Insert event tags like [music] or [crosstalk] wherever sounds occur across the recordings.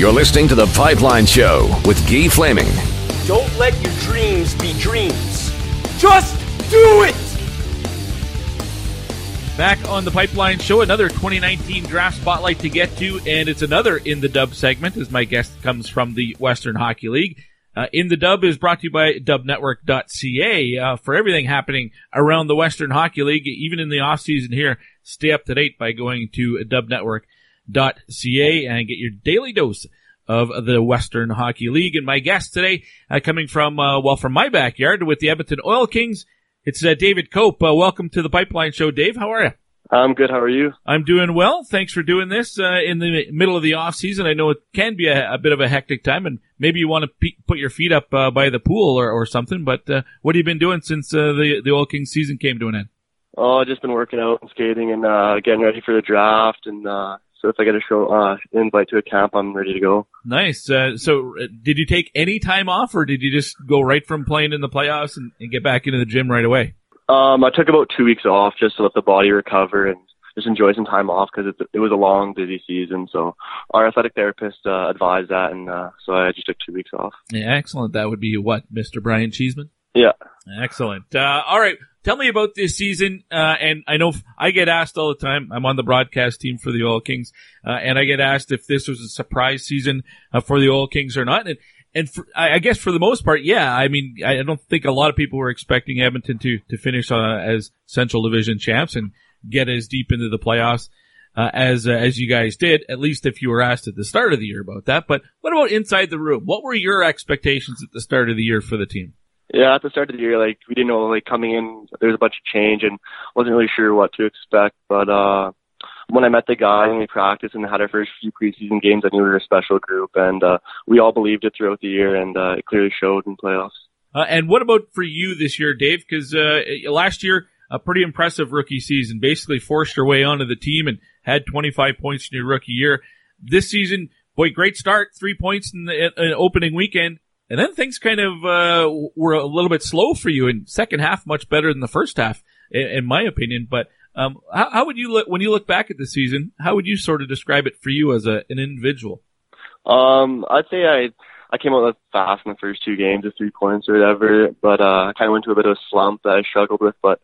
You're listening to The Pipeline Show with Guy Flaming. Don't let your dreams be dreams. Just do it! Back on the Pipeline Show, another 2019 draft spotlight to get to, and it's another in the dub segment as my guest comes from the Western Hockey League. Uh, in the Dub is brought to you by dubnetwork.ca uh, for everything happening around the Western Hockey League, even in the off season here. Stay up to date by going to dubnetwork.ca and get your daily dose of the Western Hockey League. And my guest today, uh, coming from uh, well from my backyard with the Edmonton Oil Kings, it's uh, David Kope. Uh, welcome to the Pipeline Show, Dave. How are you? I'm good. How are you? I'm doing well. Thanks for doing this uh, in the middle of the off season. I know it can be a, a bit of a hectic time, and maybe you want to pe- put your feet up uh, by the pool or, or something. But uh, what have you been doing since uh, the the Oil Kings season came to an end? Oh, I've just been working out and skating and uh, getting ready for the draft. And uh, so if I get a show uh, invite to a camp, I'm ready to go. Nice. Uh, so, uh, did you take any time off, or did you just go right from playing in the playoffs and, and get back into the gym right away? Um, I took about two weeks off just to let the body recover and just enjoy some time off because it, it was a long, busy season. So our athletic therapist uh, advised that, and uh, so I just took two weeks off. Yeah, excellent. That would be what, Mr. Brian Cheeseman? Yeah. Excellent. Uh, all right. Tell me about this season. Uh, and I know I get asked all the time. I'm on the broadcast team for the Oil Kings, uh, and I get asked if this was a surprise season uh, for the Oil Kings or not. And and for, I, guess for the most part, yeah. I mean, I don't think a lot of people were expecting Edmonton to to finish uh, as Central Division champs and get as deep into the playoffs uh, as uh, as you guys did. At least if you were asked at the start of the year about that. But what about inside the room? What were your expectations at the start of the year for the team? Yeah, at the start of the year, like we didn't know, like coming in, there was a bunch of change and wasn't really sure what to expect. But uh when I met the guy and we practiced and had our first few preseason games, I knew we were a special group, and uh we all believed it throughout the year, and uh it clearly showed in playoffs. Uh, and what about for you this year, Dave? Because uh, last year, a pretty impressive rookie season, basically forced your way onto the team and had 25 points in your rookie year. This season, boy, great start, three points in the in opening weekend. And then things kind of uh, were a little bit slow for you in second half, much better than the first half, in, in my opinion. But um, how, how, would you look when you look back at the season? How would you sort of describe it for you as a, an individual? Um, I'd say I I came out fast in the first two games, of three points or whatever, but uh, I kind of went to a bit of a slump that I struggled with. But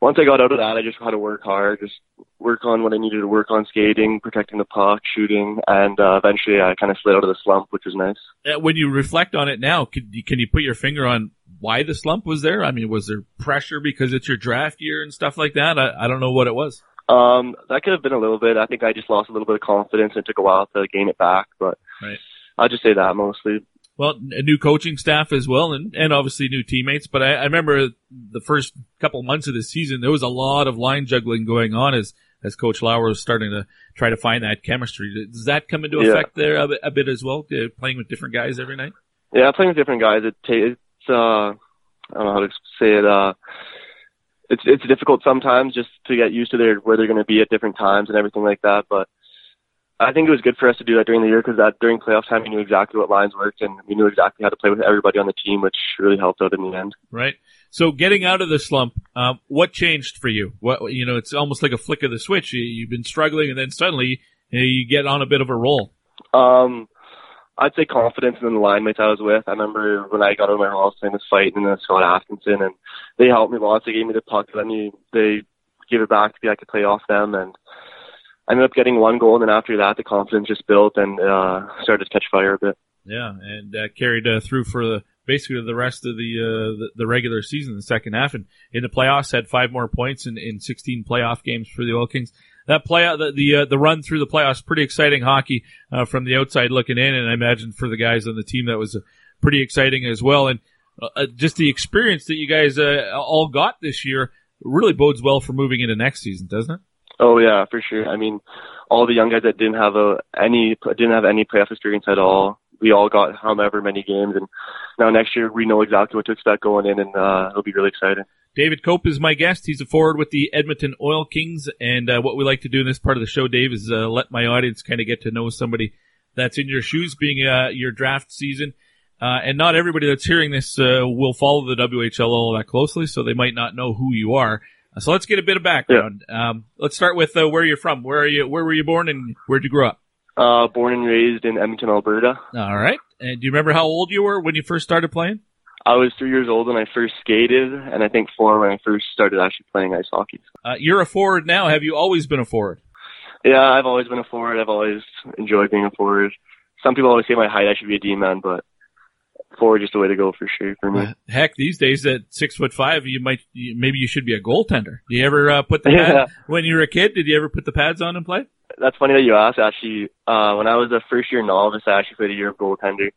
once I got out of that, I just had to work hard, just work on what I needed to work on skating, protecting the puck, shooting, and uh, eventually I kind of slid out of the slump, which was nice. When you reflect on it now, can you, can you put your finger on why the slump was there? I mean, was there pressure because it's your draft year and stuff like that? I, I don't know what it was. Um, that could have been a little bit. I think I just lost a little bit of confidence and it took a while to gain it back, but right. I'll just say that mostly. Well, a new coaching staff as well, and, and obviously new teammates. But I, I remember the first couple months of the season, there was a lot of line juggling going on as as Coach Lauer was starting to try to find that chemistry. Does that come into Yeah. effect there a bit, a bit as well, uh, playing with different guys every night? Yeah, playing with different guys, it ta- it's uh, I don't know how to say it. Uh, it's it's difficult sometimes just to get used to their where they're going to be at different times and everything like that. But I think it was good for us to do that during the year because that during playoff time we knew exactly what lines worked and we knew exactly how to play with everybody on the team, which really helped out in the end. Right. So getting out of the slump, um, what changed for you? What you know, it's almost like a flick of the switch. You, you've been struggling, and then suddenly you, know, you get on a bit of a roll. Um, I'd say confidence in the line mates I was with. I remember when I got of my role, I was playing this fight and uh, Scott Atkinson, and they helped me lots. They gave me the puck, let me, they gave it back to me. I could play off them, and I ended up getting one goal. And then after that, the confidence just built and uh, started to catch fire a bit. Yeah, and uh, carried uh, through for the basically the rest of the, uh, the the regular season, the second half, and in the playoffs had five more points in, in 16 playoff games for the Oil Kings. That play the the, uh, the run through the playoffs, pretty exciting hockey uh, from the outside looking in, and I imagine for the guys on the team that was uh, pretty exciting as well. And uh, just the experience that you guys uh, all got this year really bodes well for moving into next season, doesn't it? Oh yeah, for sure. I mean, all the young guys that didn't have a any didn't have any playoff experience at all. We all got however many games, and now next year we know exactly what to expect going in, and uh, it'll be really exciting. David Kope is my guest. He's a forward with the Edmonton Oil Kings. And uh, what we like to do in this part of the show, Dave, is uh, let my audience kind of get to know somebody that's in your shoes, being uh, your draft season. Uh, and not everybody that's hearing this uh, will follow the WHL all that closely, so they might not know who you are. So let's get a bit of background. Um, let's start with uh, where you're from. Where are you? Where were you born, and where'd you grow up? Uh, born and raised in Edmonton, Alberta. All right. And do you remember how old you were when you first started playing? I was three years old when I first skated, and I think four when I first started actually playing ice hockey. Uh, you're a forward now. Have you always been a forward? Yeah, I've always been a forward. I've always enjoyed being a forward. Some people always say my height I should be a D man, but forward just the way to go for sure for me. Heck, these days at six foot five, you might you, maybe you should be a goaltender. Do you ever uh, put the [laughs] pad Yeah. when you were a kid? Did you ever put the pads on and play? That's funny that you asked. Actually, uh, when I was a first year novice, I actually played a year of goaltender,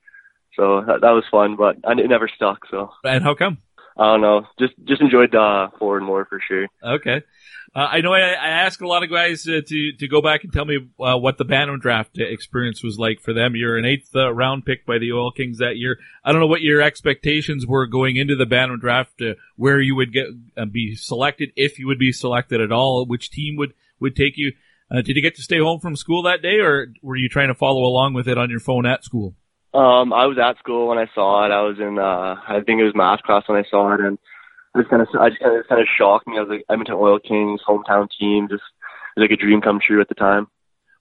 so that, that was fun. But it never stuck. So And how come? I don't know. Just just enjoyed uh, forward more for sure. Okay. Uh, I know I, I ask a lot of guys uh, to to go back and tell me uh, what the Bantam draft experience was like for them. You're an eighth uh, round pick by the Oil Kings that year. I don't know what your expectations were going into the Bantam draft, uh, where you would get uh, be selected, if you would be selected at all, which team would would take you. Did you get to stay home from school that day, or were you trying to follow along with it on your phone at school? Um, I was at school when I saw it. I was in, uh, I think it was math class when I saw it, and it was kind of, I just kind of, kind of shocked me. I was like Edmonton Oil Kings hometown team, just it was like a dream come true at the time.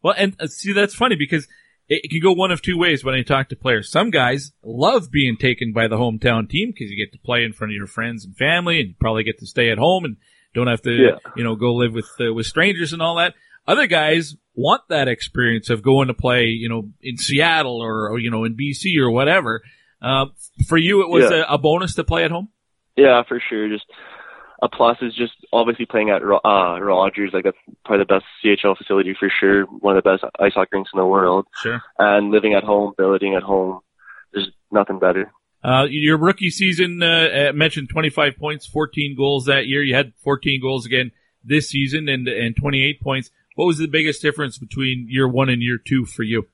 Well, and uh, see, that's funny because it, it can go one of two ways when I talk to players. Some guys love being taken by the hometown team because you get to play in front of your friends and family, and you probably get to stay at home and don't have to, Yeah. you know, go live with uh, with strangers and all that. Other guys want that experience of going to play, you know, in Seattle or, or you know, in BC or whatever. Uh, for you, it was Yeah. a, a bonus to play at home. Yeah, for sure. Just a plus is just obviously playing at uh, Rogers. Like that's probably the best CHL facility for sure. One of the best ice hockey rinks in the world. Sure. And living at home, billeting at home, there's nothing better. Uh, your rookie season, uh, uh, mentioned 25 points, 14 goals that year. You had 14 goals again this season and, and 28 points. What was the biggest difference between year one and year two for you?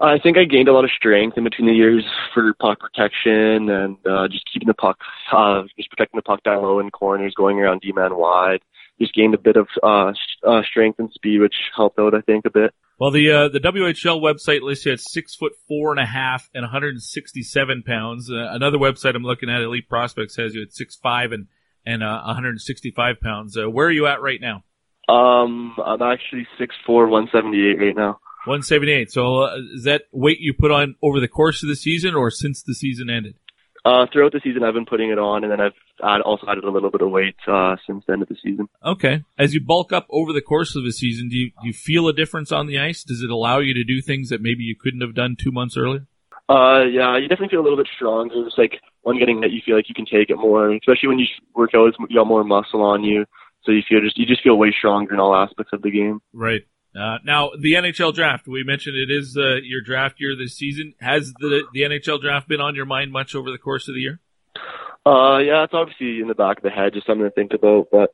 I think I gained a lot of strength in between the years for puck protection and uh, just keeping the puck, uh, just protecting the puck down low in corners, going around D-man wide. Just gained a bit of uh, uh, strength and speed, which helped out, I think, a bit. Well, the, uh, the WHL website lists you at six foot four and a half and 167 pounds. Uh, another website I'm looking at, Elite Prospects, has you at six five and, and, uh, 165 pounds. Uh, where are you at right now? Um, I'm actually 6'4", 178 right now. 178. So, uh, is that weight you put on over the course of the season or since the season ended? Uh, throughout the season, I've been putting it on, and then I've add, also added a little bit of weight uh, since the end of the season. Okay. As you bulk up over the course of the season, do you, do you feel a difference on the ice? Does it allow you to do things that maybe you couldn't have done two months earlier? Uh, yeah, you definitely feel a little bit stronger. It's like one getting that you feel like you can take it more, especially when you work out. You got more muscle on you, so you feel just you just feel way stronger in all aspects of the game. Right. Uh, now the NHL draft. We mentioned it is uh, your draft year this season. Has the the NHL draft been on your mind much over the course of the year? Uh, yeah, it's obviously in the back of the head, just something to think about, but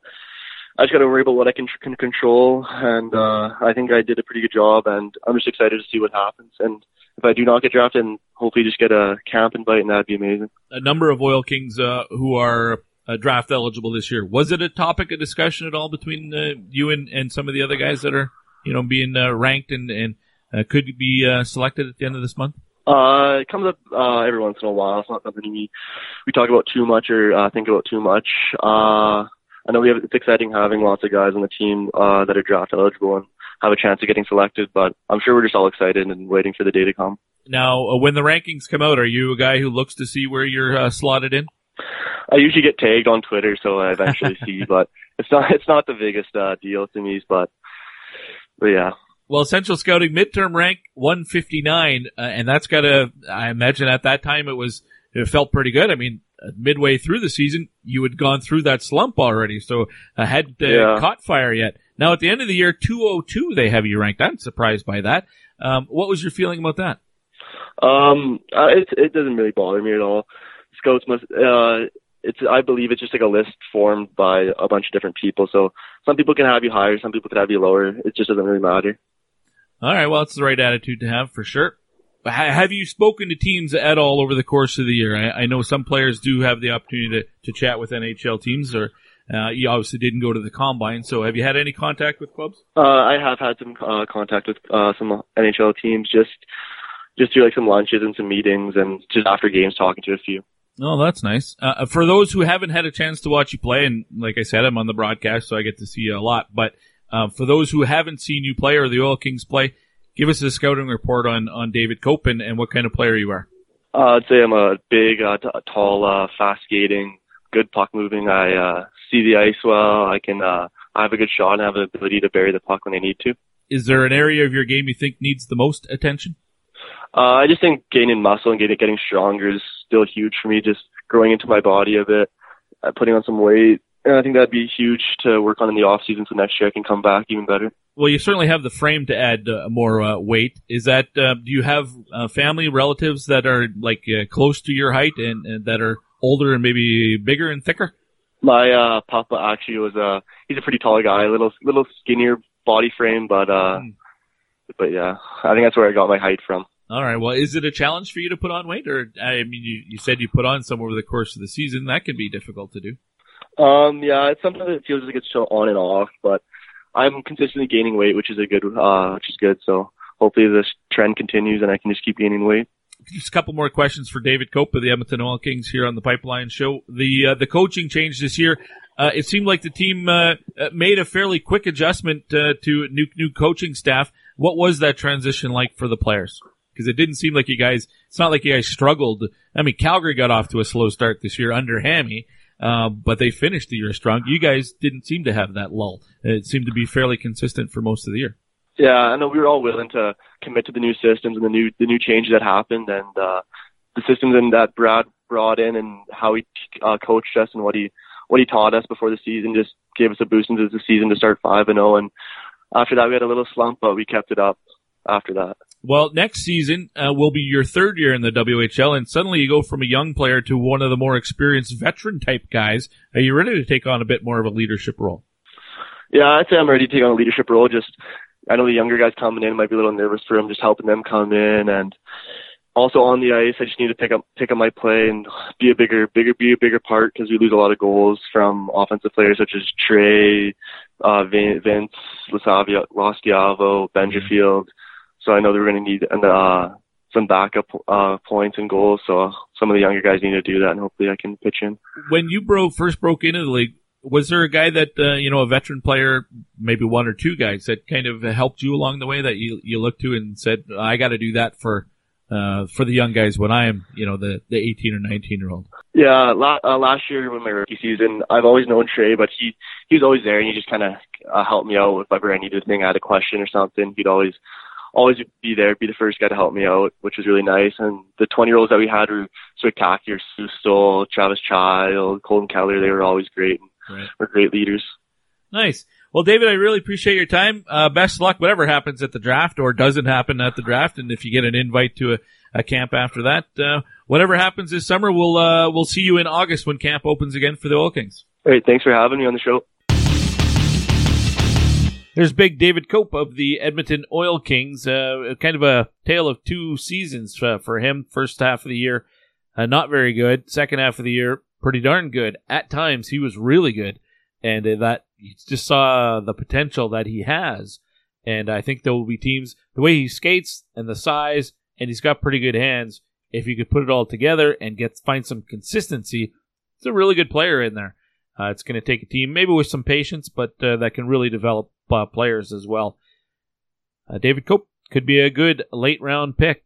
I just got to worry about what I can, can control, and uh, I think I did a pretty good job, and I'm just excited to see what happens. And if I do not get drafted, and hopefully just get a camp invite, and that'd be amazing. A number of Oil Kings uh, who are uh, draft eligible this year. Was it a topic of discussion at all between uh, you and, and some of the other guys that are you know being uh, ranked and and uh, could be uh, selected at the end of this month? Uh, it comes up uh, every once in a while. It's not something we we talk about too much or uh, think about too much. Uh, I know we have it's exciting having lots of guys on the team uh, that are draft eligible and have a chance of getting selected. But I'm sure we're just all excited and waiting for the day to come. Now, uh, when the rankings come out, are you a guy who looks to see where you're uh, slotted in? I usually get tagged on Twitter, so I eventually [laughs] see. But it's not it's not the biggest uh, deal to me. But but yeah. Well, Central Scouting midterm rank 159, uh, and that's got to, I imagine at that time it was, it felt pretty good. I mean, uh, midway through the season, you had gone through that slump already, so I hadn't uh, Yeah. caught fire yet. Now at the end of the year, 202, they have you ranked. I'm surprised by that. Um, what was your feeling about that? Um, uh, it it doesn't really bother me at all. Scouts must. Uh, it's I believe it's just like a list formed by a bunch of different people. So some people can have you higher, some people can have you lower. It just doesn't really matter. All right, well, it's the right attitude to have for sure. Have you spoken to teams at all over the course of the year? I, I know some players do have the opportunity to, to chat with NHL teams, or uh, you obviously didn't go to the combine. So, have you had any contact with clubs? Uh, I have had some uh, contact with uh, some NHL teams just just through like some lunches and some meetings and just after games talking to a few. Oh, that's nice. Uh, for those who haven't had a chance to watch you play, and like I said, I'm on the broadcast, so I get to see you a lot. But uh, for those who haven't seen you play or the Oil Kings play, Give us a scouting report on, on David Kope and, and what kind of player you are. Uh, I'd say I'm a big, uh, t- tall, uh, fast skating, good puck moving. I uh, see the ice well. I can. Uh, I have a good shot and have the ability to bury the puck when I need to. Is there an area of your game you think needs the most attention? Uh, I just think gaining muscle and getting getting stronger is still huge for me. Just growing into my body a bit, uh, putting on some weight, and I think that'd be huge to work on in the off season. So next year I can come back even better. Well, you certainly have the frame to add uh, more uh, weight. Is that uh, do you have uh, family relatives that are like uh, close to your height and, and that are older and maybe bigger and thicker? My uh, papa actually was a he's a pretty tall guy, a little little skinnier body frame, but uh, Mm. but yeah, I think that's where I got my height from. All right. Well, is it a challenge for you to put on weight, or I mean, you, you said you put on some over the course of the season. That can be difficult to do. Um, yeah, it's sometimes it feels like it's so on and off, but I'm consistently gaining weight, which is a good, uh, which is good. So hopefully this trend continues and I can just keep gaining weight. Just a couple more questions for David Kope of the Edmonton Oil Kings here on the Pipeline Show. The uh, the coaching change this year. Uh, it seemed like the team uh, uh, made a fairly quick adjustment uh, to new new coaching staff. What was that transition like for the players? Because it didn't seem like you guys. It's not like you guys struggled. I mean, Calgary got off to a slow start this year under Hammy, uh, but they finished the year strong. You guys didn't seem to have that lull. It seemed to be fairly consistent for most of the year. Yeah, I know we were all willing to commit to the new systems and the new the new changes that happened and uh, the systems and that Brad brought in and how he uh, coached us and what he what he taught us before the season just gave us a boost into the season to start five and zero. And after that, we had a little slump, but we kept it up after that. Well, next season uh, will be your third year in the WHL, and suddenly you go from a young player to one of the more experienced veteran type guys. Are you ready to take on a bit more of a leadership role? Yeah, I'd say I'm ready to take on a leadership role. Just I know the younger guys coming in might be a little nervous for them, just helping them come in, and also on the ice, I just need to pick up pick up my play and be a bigger, bigger, be a bigger part because we lose a lot of goals from offensive players such as Trey, uh, Vin- Vince, Lasavia, Loschiavo, Benjafield. So I know that we're going to need uh, some backup uh, points and goals. So some of the younger guys need to do that, and hopefully I can pitch in. When you broke first broke into the league, was there a guy that uh, you know a veteran player, maybe one or two guys that kind of helped you along the way that you you looked to and said, I got to do that for uh, for the young guys when I am you know the the 18 or 19 year old. Yeah, la- uh, last year when my rookie season, I've always known Trey, but he he was always there and he just kind of uh, helped me out if ever I needed anything, I had a question or something. He'd always always be there, be the first guy to help me out, which was really nice. And the 20 year olds that we had were spectacular. Sue Stoll, Travis Child, Colton Kehler, they were always great. Right. Were great leaders. Nice. Well, David, I really appreciate your time. Uh, best luck, whatever happens at the draft or doesn't happen at the draft. And if you get an invite to a, a camp after that, uh, whatever happens this summer, we'll, uh, we'll see you in August when camp opens again for the Oil Kings. Great. Thanks for having me on the show. There's big David Kope of the Edmonton Oil Kings. Uh, kind of a tale of two seasons uh, for him. First half of the year, uh, not very good. Second half of the year, pretty darn good. At times, he was really good, and uh, that you just saw the potential that he has. And I think there will be teams the way he skates and the size, and he's got pretty good hands. If you could put it all together and get find some consistency, it's a really good player in there. Uh, it's going to take a team, maybe with some patience, but uh, that can really develop uh, players as well. Uh, David Kope could be a good late round pick.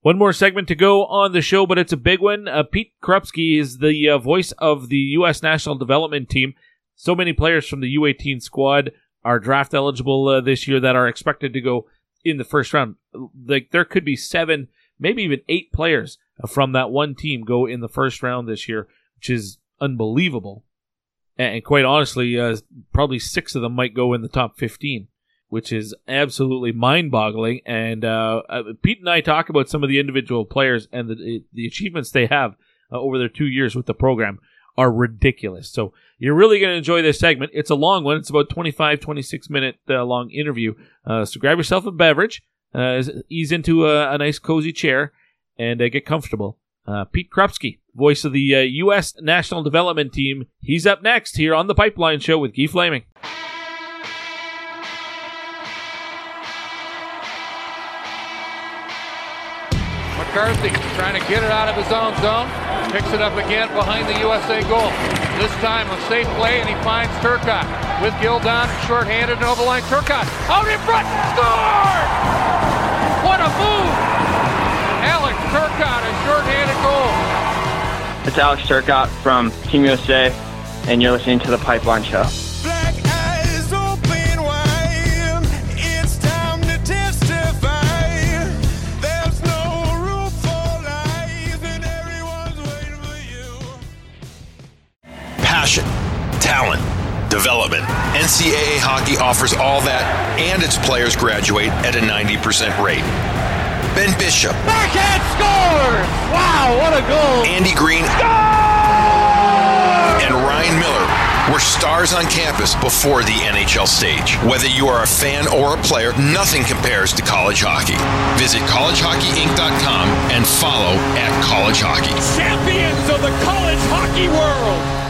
One more segment to go on the show, but it's a big one. Uh, Pete Krupski is the uh, voice of the U.S. National Development Team. So many players from the U18 squad are draft eligible uh, this year that are expected to go in the first round. Like there could be seven, maybe even eight players from that one team go in the first round this year, which is unbelievable. And quite honestly, uh, probably six of them might go in the top 15, which is absolutely mind boggling. And uh, uh, Pete and I talk about some of the individual players and the, the achievements they have uh, over their two years with the program are ridiculous. So you're really going to enjoy this segment. It's a long one. It's about 25, 26 minute uh, long interview. Uh, so grab yourself a beverage, uh, ease into a, a nice cozy chair, and uh, get comfortable. Uh, Pete Krupski, voice of the uh, U.S. National Development Team. He's up next here on the Pipeline Show with Guy Flaming. McCarthy trying to get it out of his own zone. Picks it up again behind the USA goal. This time a safe play, and he finds Turcotte with Gildon short-handed and over the line. Turcotte out in front, score! Turcotte, a shorthanded goal. It's Alex Turcotte from Team USA, and you're listening to The Pipeline Show. passion, talent, development. NCAA hockey offers all that, and its players graduate at a 90% rate. Ben Bishop. Backhand scores! Wow, what a goal! Andy Green. And Ryan Miller were stars on campus before the NHL stage. Whether you are a fan or a player, nothing compares to college hockey. Visit collegehockeyinc.com and follow at college hockey. Champions of the college hockey world!